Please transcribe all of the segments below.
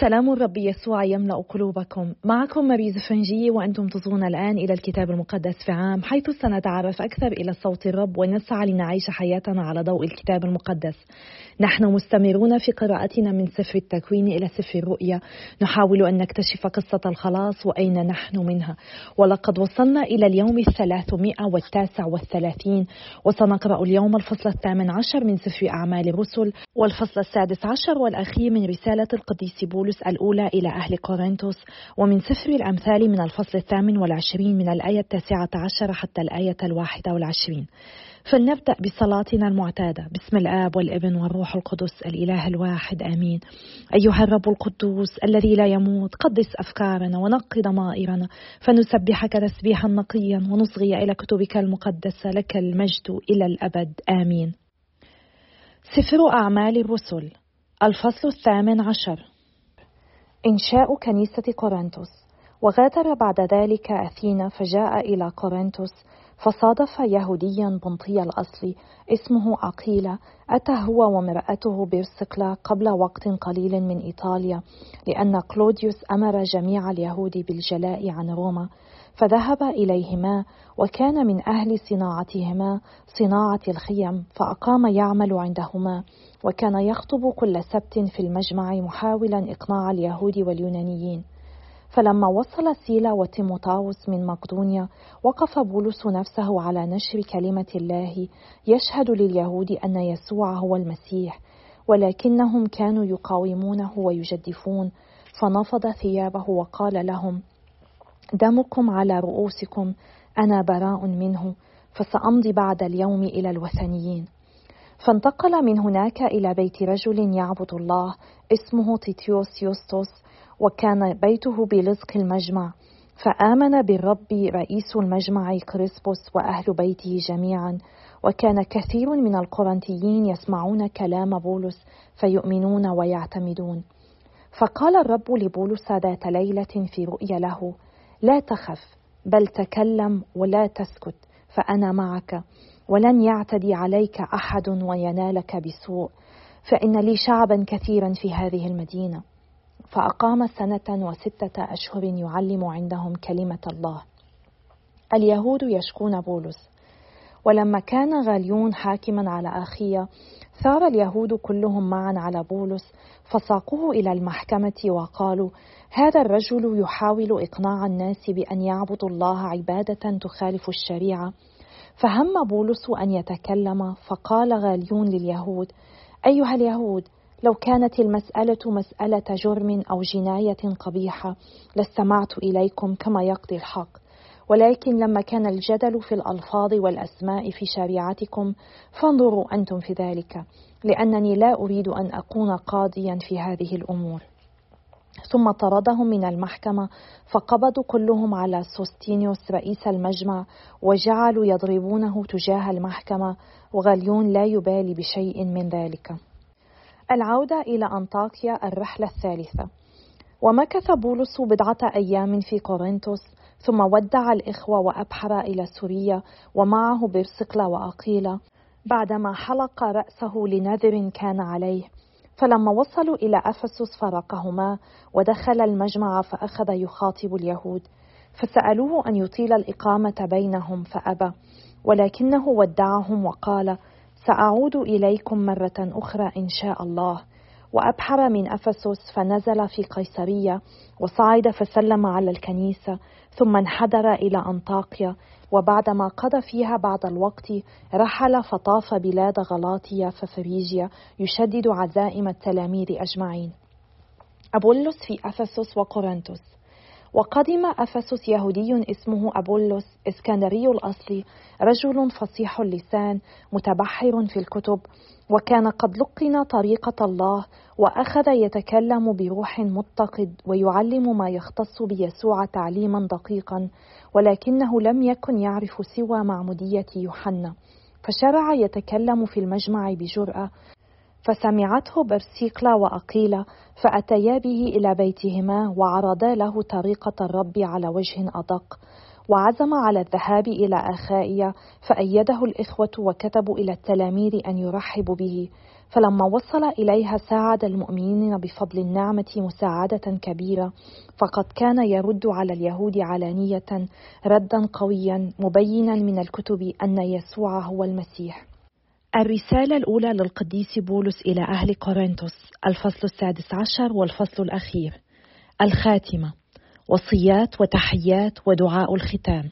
سلام الرب يسوع يملأ قلوبكم. معكم ماريز فرنجية وأنتم تصغون الآن إلى الكتاب المقدس في عام حيث سنتعرف أكثر إلى صوت الرب ونسعى لنعيش حياتنا على ضوء الكتاب المقدس. نحن مستمرون في قراءتنا من سفر التكوين إلى سفر الرؤيا. نحاول أن نكتشف قصة الخلاص وأين نحن منها. ولقد وصلنا إلى اليوم الثلاثمائة والتاسع والثلاثين وسنقرأ اليوم الفصل الثامن عشر من سفر أعمال الرسل والفصل السادس عشر والأخير من رسالة القديس بولس. الأولى إلى أهل كورنثوس ومن سفر الأمثال من الفصل الثامن والعشرين من الآية التاسعة عشر حتى الآية الواحدة والعشرين. فلنبدأ بصلاتنا المعتادة. بسم الآب والابن والروح القدس الإله الواحد آمين. أيها الرب القدوس الذي لا يموت قدس أفكارنا ونقي ضمائرنا. فنسبحك تسبيحا نقيا ونصغي إلى كتبك المقدسة لك المجد إلى الأبد آمين. سفر أعمال الرسل. الفصل الثامن عشر. إنشاء كنيسة كورنثوس. وغادر بعد ذلك أثينا فجاء إلى كورنثوس فصادف يهوديا بنطي الأصل اسمه عقيلة أتى هو وامرأته بيرسقلا قبل وقت قليل من إيطاليا لأن كلوديوس أمر جميع اليهود بالجلاء عن روما فذهب إليهما وكان من أهل صناعتهما صناعة الخيم فأقام يعمل عندهما. وكان يخطب كل سبت في المجمع محاولا إقناع اليهود واليونانيين. فلما وصل سيلا وتيموتاوس من مقدونيا وقف بولس نفسه على نشر كلمة الله يشهد لليهود أن يسوع هو المسيح ولكنهم كانوا يقاومونه ويجدفون. فنفض ثيابه وقال لهم دمكم على رؤوسكم أنا براء منه فسأمضي بعد اليوم إلى الوثنيين. فانتقل من هناك إلى بيت رجل يعبد الله اسمه تيتيوس يوستوس وكان بيته بلزق المجمع. فآمن بالرب رئيس المجمع كريسبوس وأهل بيته جميعا. وكان كثير من القرنتيين يسمعون كلام بولس فيؤمنون ويعتمدون. فقال الرب لبولس ذات ليلة في رؤيا له لا تخف بل تكلم ولا تسكت فأنا معك. ولن يعتدي عليك أحد وينالك بسوء فإن لي شعبا كثيرا في هذه المدينة فأقام سنة وستة أشهر يعلم عندهم كلمة الله. اليهود يشكون بولس، ولما كان غاليون حاكما على آخية، ثار اليهود كلهم معا على بولس فساقوه إلى المحكمة وقالوا: هذا الرجل يحاول إقناع الناس بأن يعبدوا الله عبادة تخالف الشريعة. فهم بولس أن يتكلم فقال غاليون لليهود: أيها اليهود لو كانت المسألة مسألة جرم أو جناية قبيحة لاستمعت إليكم كما يقضي الحق. ولكن لما كان الجدل في الألفاظ والأسماء في شريعتكم فانظروا أنتم في ذلك لأنني لا أريد أن أكون قاضيا في هذه الأمور. ثم طردهم من المحكمة فقبضوا كلهم على سوستينيوس رئيس المجمع وجعلوا يضربونه تجاه المحكمة وغليون لا يبالي بشيء من ذلك. العودة إلى أنطاكيا الرحلة الثالثة. ومكث بولس بضعة أيام في كورنثوس ثم ودع الإخوة وأبحر إلى سوريا ومعه برسقلا وأقيلا بعدما حلق رأسه لنذر كان عليه. فلما وصلوا إلى أفسس فرقهما ودخل المجمع فأخذ يخاطب اليهود فسألوه أن يطيل الإقامة بينهم فأبى ولكنه ودعهم وقال سأعود إليكم مرة أخرى إن شاء الله وأبحر من أفسس فنزل في قيصرية وصعد فسلم على الكنيسة ثم انحدر إلى أنطاكيا وبعدما قضى فيها بعض الوقت رحل فطاف بلاد غلاطيا ففريجيا يشدد عزائم التلاميذ أجمعين. أبولس في أفسس وقرنطس. وقدم أفسس يهودي اسمه أبولس إسكندري الأصل رجل فصيح اللسان متبحر في الكتب وكان قد لقن طريقة الله وأخذ يتكلم بروح متقد ويعلم ما يختص بيسوع تعليما دقيقا ولكنه لم يكن يعرف سوى معمودية يوحنا. فشرع يتكلم في المجمع بجرأة فسمعته برسيقلا وأقيلا فأتيا به إلى بيتهما وعرضا له طريقة الرب على وجه أدق. وعزم على الذهاب إلى أخائيا فأيده الإخوة وكتبوا إلى التلاميذ أن يرحبوا به. فلما وصل إليها ساعد المؤمنين بفضل النعمة مساعدة كبيرة. فقد كان يرد على اليهود علانية ردا قويا مبينا من الكتب أن يسوع هو المسيح. الرسالة الأولى للقديس بولس إلى أهل كورنثوس الفصل السادس عشر والفصل الأخير. الخاتمة وصيات وتحيات ودعاء الختام.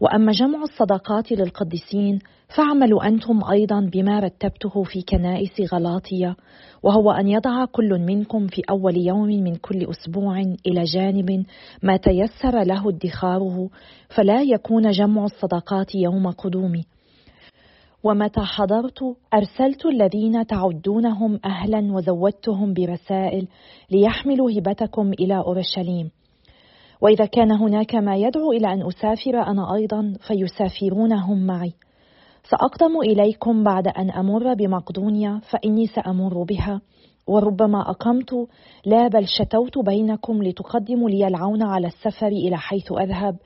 وأما جمع الصدقات للقديسين فاعملوا أنتم أيضا بما رتبته في كنائس غلاطية وهو أن يضع كل منكم في أول يوم من كل أسبوع إلى جانب ما تيسر له ادخاره فلا يكون جمع الصدقات يوم قدومي ومتى حضرت أرسلت الذين تعدونهم أهلا وزودتهم برسائل ليحملوا هبتكم إلى أورشليم. وإذا كان هناك ما يدعو إلى أن أسافر أنا أيضا فيسافرون هم معي. ساقدم إليكم بعد أن أمر بمقدونيا فإني سأمر بها. وربما أقمت لا بل شتوت بينكم لتقدموا لي العون على السفر إلى حيث أذهب.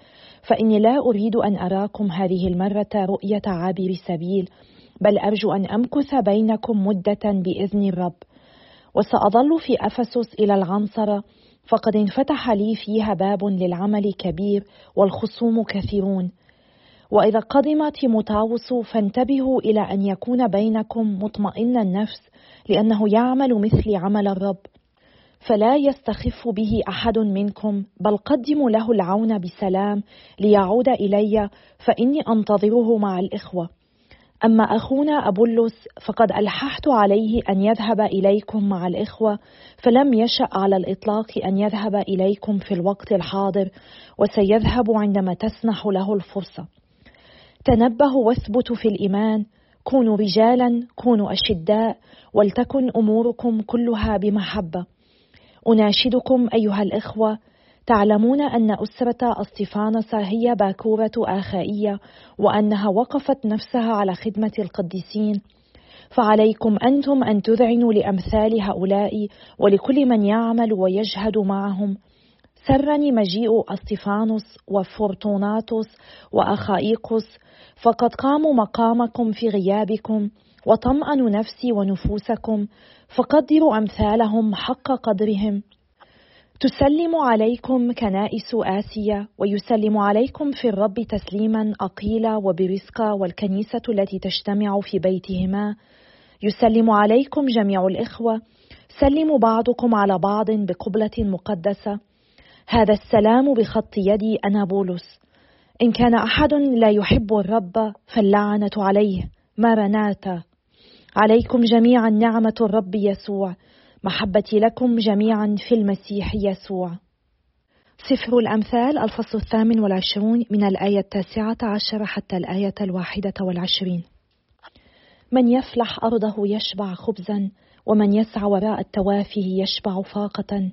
فإني لا أريد أن أراكم هذه المرة رؤية عابر سبيل بل أرجو أن أمكث بينكم مدة بإذن الرب. وسأظل في أفسس إلى العنصره فقد انفتح لي فيها باب للعمل كبير والخصوم كثيرون. وإذا قدم تيموتاوس فانتبهوا إلى أن يكون بينكم مطمئن النفس لأنه يعمل مثل عمل الرب فلا يستخف به أحد منكم بل قدموا له العون بسلام ليعود إلي فإني أنتظره مع الإخوة. أما أخونا أبولس فقد ألححت عليه أن يذهب إليكم مع الإخوة فلم يشأ على الإطلاق أن يذهب إليكم في الوقت الحاضر وسيذهب عندما تسنح له الفرصة. تنبهوا واثبتوا في الإيمان كونوا رجالا كونوا أشداء ولتكن أموركم كلها بمحبة. أناشدكم أيها الإخوة تعلمون أن أسرة أسطفانس هي باكورة آخائية وأنها وقفت نفسها على خدمة القديسين. فعليكم أنتم أن تذعنوا لأمثال هؤلاء ولكل من يعمل ويجهد معهم. سرني مجيء أسطفانوس وفورتوناتوس وأخائيقوس فقد قاموا مقامكم في غيابكم وطمأنوا نفسي ونفوسكم فقدروا أمثالهم حق قدرهم. تسلم عليكم كنائس آسيا ويسلم عليكم في الرب تسليما أقيلا وبرزقا والكنيسة التي تجتمع في بيتهما. يسلم عليكم جميع الإخوة. سلموا بعضكم على بعض بقبلة مقدسة. هذا السلام بخط يدي أنا بولس إن كان أحد لا يحب الرب فاللعنة عليه مرناتا. عليكم جميعا نعمة الرب يسوع. محبتي لكم جميعا في المسيح يسوع. سفر الأمثال الفصل الثامن والعشرون من الآية التاسعة عشر حتى الآية الواحدة والعشرين. من يفلح أرضه يشبع خبزا ومن يسعى وراء التوافه يشبع فاقة.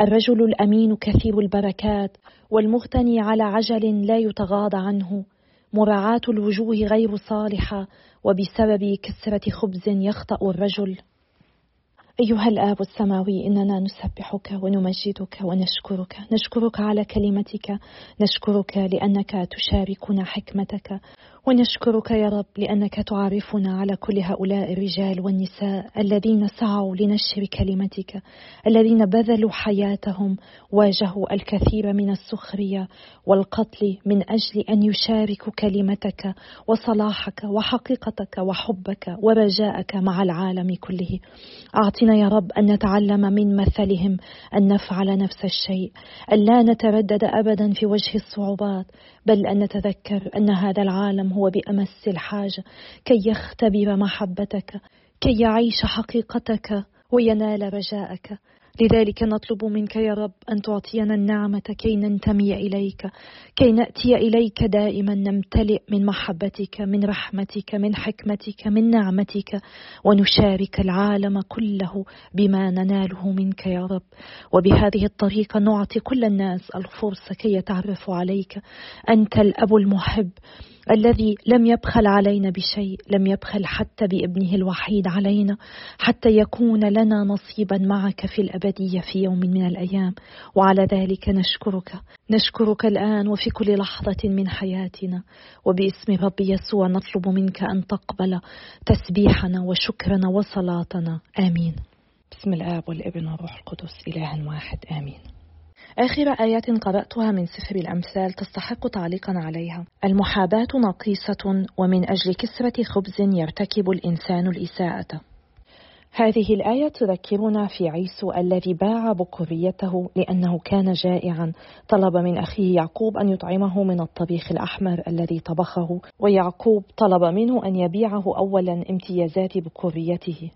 الرجل الأمين كثير البركات والمغتني على عجل لا يتغاضى عنه. مراعاة الوجوه غير صالحة وبسبب كسرة خبز يخطأ الرجل. أيها الآب السماوي إننا نسبحك ونمجدك ونشكرك. نشكرك على كلمتك. نشكرك لأنك تشاركنا حكمتك. ونشكرك يا رب لأنك تعرفنا على كل هؤلاء الرجال والنساء الذين سعوا لنشر كلمتك الذين بذلوا حياتهم واجهوا الكثير من السخرية والقتل من أجل أن يشاركوا كلمتك وصلاحك وحقيقتك وحبك ورجاءك مع العالم كله. أعطنا يا رب أن نتعلم من مثلهم أن نفعل نفس الشيء أن لا نتردد أبدا في وجه الصعوبات بل أن نتذكر أن هذا العالم هو بأمس الحاجة كي يختبر محبتك كي يعيش حقيقتك وينال رجاءك. لذلك نطلب منك يا رب أن تعطينا النعمة كي ننتمي إليك كي نأتي إليك دائما نمتلئ من محبتك من رحمتك من حكمتك من نعمتك ونشارك العالم كله بما نناله منك يا رب. وبهذه الطريقة نعطي كل الناس الفرصة كي يتعرفوا عليك. أنت الأب المحب الذي لم يبخل علينا بشيء لم يبخل حتى بابنه الوحيد علينا حتى يكون لنا نصيبا معك في الأبدية في يوم من الأيام. وعلى ذلك نشكرك. نشكرك الآن وفي كل لحظة من حياتنا. وباسم رب يسوع نطلب منك أن تقبل تسبيحنا وشكرنا وصلاتنا. آمين. بسم الآب والابن والروح القدس إله واحد. آمين. آخر آيات قرأتها من سفر الأمثال تستحق تعليقا عليها. المحاباة نقيصة ومن أجل كسرة خبز يرتكب الإنسان الإساءة. هذه الآية تذكرنا في عيسو الذي باع بكريته لأنه كان جائعا. طلب من أخيه يعقوب أن يطعمه من الطبيخ الأحمر الذي طبخه ويعقوب طلب منه أن يبيعه أولا امتيازات بكريته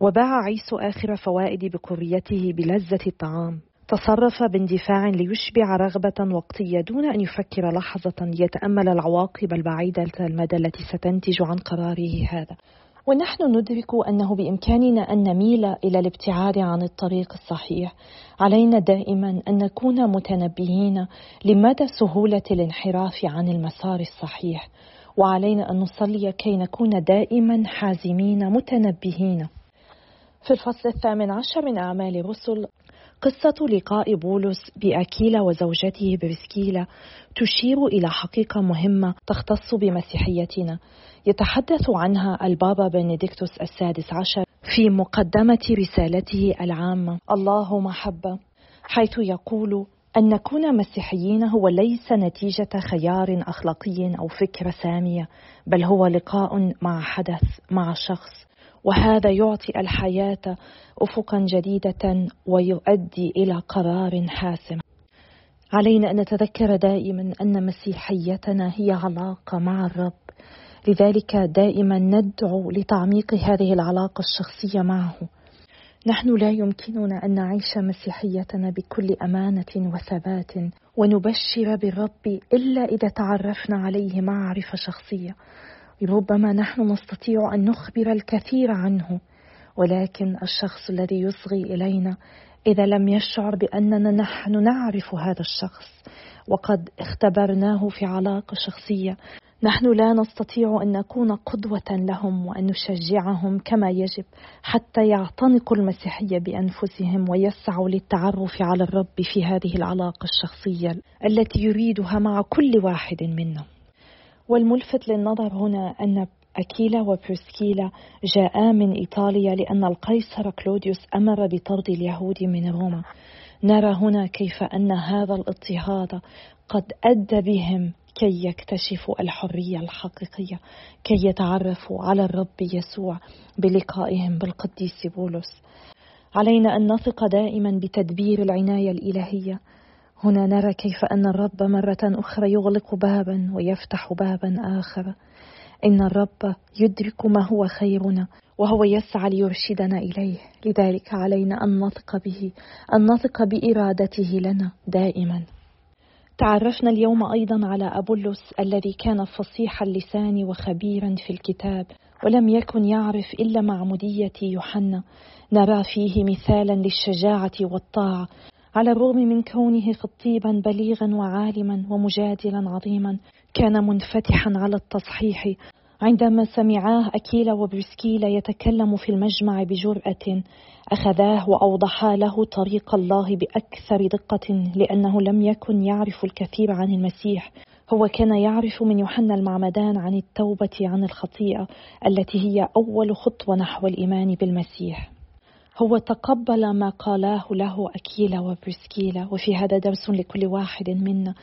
وباع عيسو آخر فوائد بكريته بلذة الطعام. تصرف باندفاع ليشبع رغبة وقتية دون أن يفكر لحظة يتأمل العواقب البعيدة المدى التي ستنتج عن قراره هذا. ونحن ندرك أنه بإمكاننا أن نميل إلى الابتعاد عن الطريق الصحيح. علينا دائما أن نكون متنبهين لمدى سهولة الانحراف عن المسار الصحيح. وعلينا أن نصلي كي نكون دائما حازمين متنبهين. في الفصل الثامن عشر من أعمال الرسل قصة لقاء بولس بأكيلا وزوجته برسكيلا تشير إلى حقيقة مهمة تختص بمسيحيتنا. يتحدث عنها البابا بنديكتوس السادس عشر في مقدمة رسالته العامة. الله محبة حيث يقول أن نكون مسيحيين هو ليس نتيجة خيار أخلاقي أو فكرة سامية بل هو لقاء مع حدث مع شخص. وهذا يعطي الحياة أفقا جديدة ويؤدي إلى قرار حاسم. علينا أن نتذكر دائما أن مسيحيتنا هي علاقة مع الرب. لذلك دائما ندعو لتعميق هذه العلاقة الشخصية معه. نحن لا يمكننا أن نعيش مسيحيتنا بكل أمانة وثبات ونبشر بالرب إلا إذا تعرفنا عليه معرفة شخصية. ربما نحن نستطيع أن نخبر الكثير عنه ولكن الشخص الذي يصغي إلينا إذا لم يشعر بأننا نحن نعرف هذا الشخص وقد اختبرناه في علاقة شخصية نحن لا نستطيع أن نكون قدوة لهم وأن نشجعهم كما يجب حتى يعتنقوا المسيحية بأنفسهم ويسعوا للتعرف على الرب في هذه العلاقة الشخصية التي يريدها مع كل واحد منا. والملفت للنظر هنا أن أكيلا وبرسكيلا جاءا من إيطاليا لأن القيصر كلوديوس أمر بطرد اليهود من روما. نرى هنا كيف أن هذا الاضطهاد قد أدى بهم كي يكتشفوا الحرية الحقيقية كي يتعرفوا على الرب يسوع بلقائهم بالقديس بولس. علينا أن نثق دائما بتدبير العناية الإلهية. هنا نرى كيف أن الرب مرة أخرى يغلق بابا ويفتح بابا آخر. إن الرب يدرك ما هو خيرنا وهو يسعى ليرشدنا إليه. لذلك علينا أن نثق به أن نثق بإرادته لنا دائما. تعرفنا اليوم أيضا على أبولس الذي كان فصيح اللسان وخبيرا في الكتاب ولم يكن يعرف إلا معمودية يوحنا. نرى فيه مثالا للشجاعة والطاعة على الرغم من كونه خطيبا بليغا وعالما ومجادلا عظيما كان منفتحا على التصحيح. عندما سمعاه أكيلا وبرسكيلا يتكلم في المجمع بجرأة أخذاه وأوضحا له طريق الله بأكثر دقة لأنه لم يكن يعرف الكثير عن المسيح. هو كان يعرف من يوحنا المعمدان عن التوبة عن الخطيئة التي هي أول خطوة نحو الإيمان بالمسيح. هو تقبل ما قالاه له أكيلا وبرسكيلا وفي هذا درس لكل واحد منا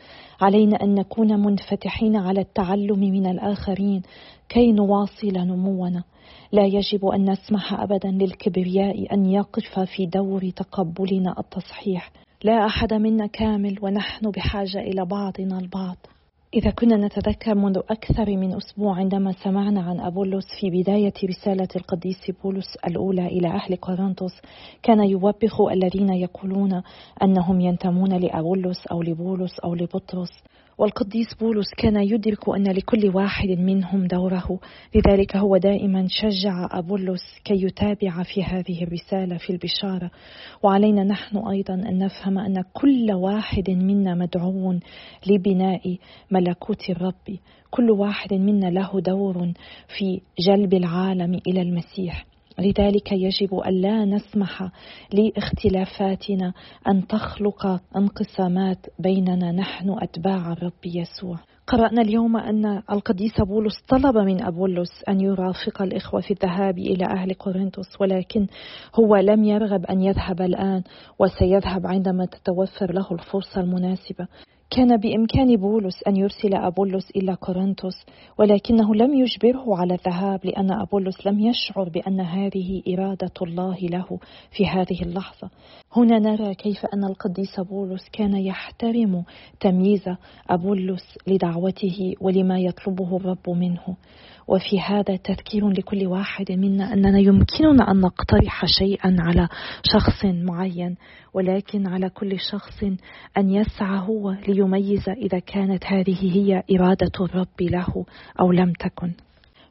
علينا أن نكون منفتحين على التعلم من الآخرين كي نواصل نمونا. لا يجب أن نسمح أبدا للكبرياء أن يقف في دور تقبلنا التصحيح. لا أحد منا كامل ونحن بحاجة إلى بعضنا البعض. إذا كنا نتذكر منذ أكثر من أسبوع عندما سمعنا عن أبولس في بداية رسالة القديس بولس الأولى إلى أهل قرنطس كان يوبخ الذين يقولون أنهم ينتمون لأبولس أو لبولس أو لبطرس. والقديس بولس كان يدرك أن لكل واحد منهم دوره. لذلك هو دائما شجع أبولس كي يتابع في هذه الرسالة في البشارة. وعلينا نحن أيضا أن نفهم أن كل واحد منا مدعو لبناء ملكوت الرب. كل واحد منا له دور في جلب العالم إلى المسيح. لذلك يجب أن لا نسمح لاختلافاتنا أن تخلق انقسامات بيننا. نحن أتباع الرب يسوع. قرأنا اليوم أن القديس بولس طلب من أبولس أن يرافق الإخوة في الذهاب إلى أهل قرنطس ولكن هو لم يرغب أن يذهب الآن وسيذهب عندما تتوفر له الفرصة المناسبة. كان بإمكان بولس أن يرسل أبولس إلى كورنثوس ولكنه لم يجبره على الذهاب لأن أبولس لم يشعر بأن هذه إرادة الله له في هذه اللحظة. هنا نرى كيف أن القديس بولس كان يحترم تمييز أبولس لدعوته ولما يطلبه الرب منه. وفي هذا تذكير لكل واحد منا أننا يمكننا أن نقترح شيئا على شخص معين ولكن على كل شخص أن يسعى هو ليميز إذا كانت هذه هي إرادة الرب له أو لم تكن.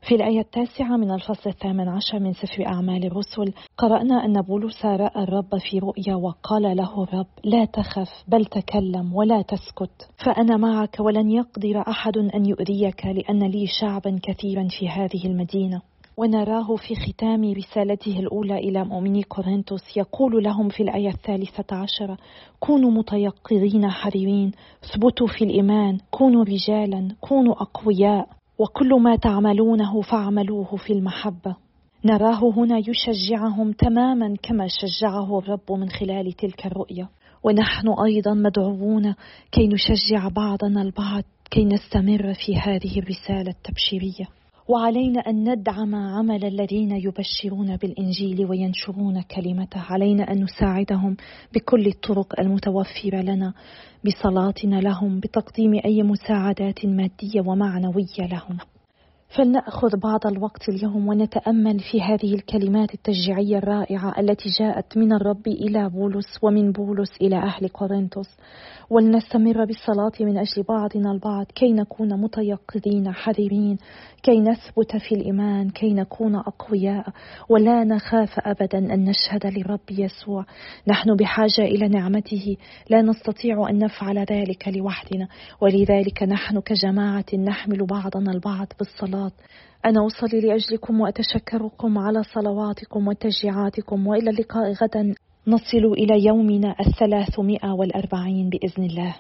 في الآية التاسعة من الفصل الثامن عشر من سفر أعمال الرسل قرأنا أن بولس رأى الرب في رؤيا وقال له الرب لا تخف بل تكلم ولا تسكت فأنا معك ولن يقدر أحد أن يؤذيك لأن لي شعبا كثيرا في هذه المدينة. ونراه في ختام رسالته الأولى إلى مؤمني كورنثوس يقول لهم في الآية الثالثة عشرة كونوا متيقظين حريرين اثبتوا في الإيمان كونوا رجالا كونوا أقوياء وكل ما تعملونه فاعملوه في المحبة. نراه هنا يشجعهم تماما كما شجعه الرب من خلال تلك الرؤية. ونحن أيضا مدعوون كي نشجع بعضنا البعض كي نستمر في هذه الرسالة التبشيرية. وعلينا أن ندعم عمل الذين يبشرون بالإنجيل وينشرون كلمته. علينا أن نساعدهم بكل الطرق المتوفرة لنا بصلاتنا لهم بتقديم أي مساعدات مادية ومعنوية لهم. فلنأخذ بعض الوقت اليوم ونتأمل في هذه الكلمات التشجيعية الرائعة التي جاءت من الرب إلى بولس ومن بولس إلى أهل كورنثوس. ولنستمر بالصلاة من أجل بعضنا البعض كي نكون متيقظين حذرين كي نثبت في الإيمان كي نكون أقوياء. ولا نخاف أبدا أن نشهد للرب يسوع. نحن بحاجة إلى نعمته. لا نستطيع أن نفعل ذلك لوحدنا. ولذلك نحن كجماعة نحمل بعضنا البعض بالصلاة. أنا أصلي لأجلكم وأتشكركم على صلواتكم وتشجيعاتكم وإلى اللقاء غدا. نصل إلى يومنا الثلاثمائة والأربعين بإذن الله.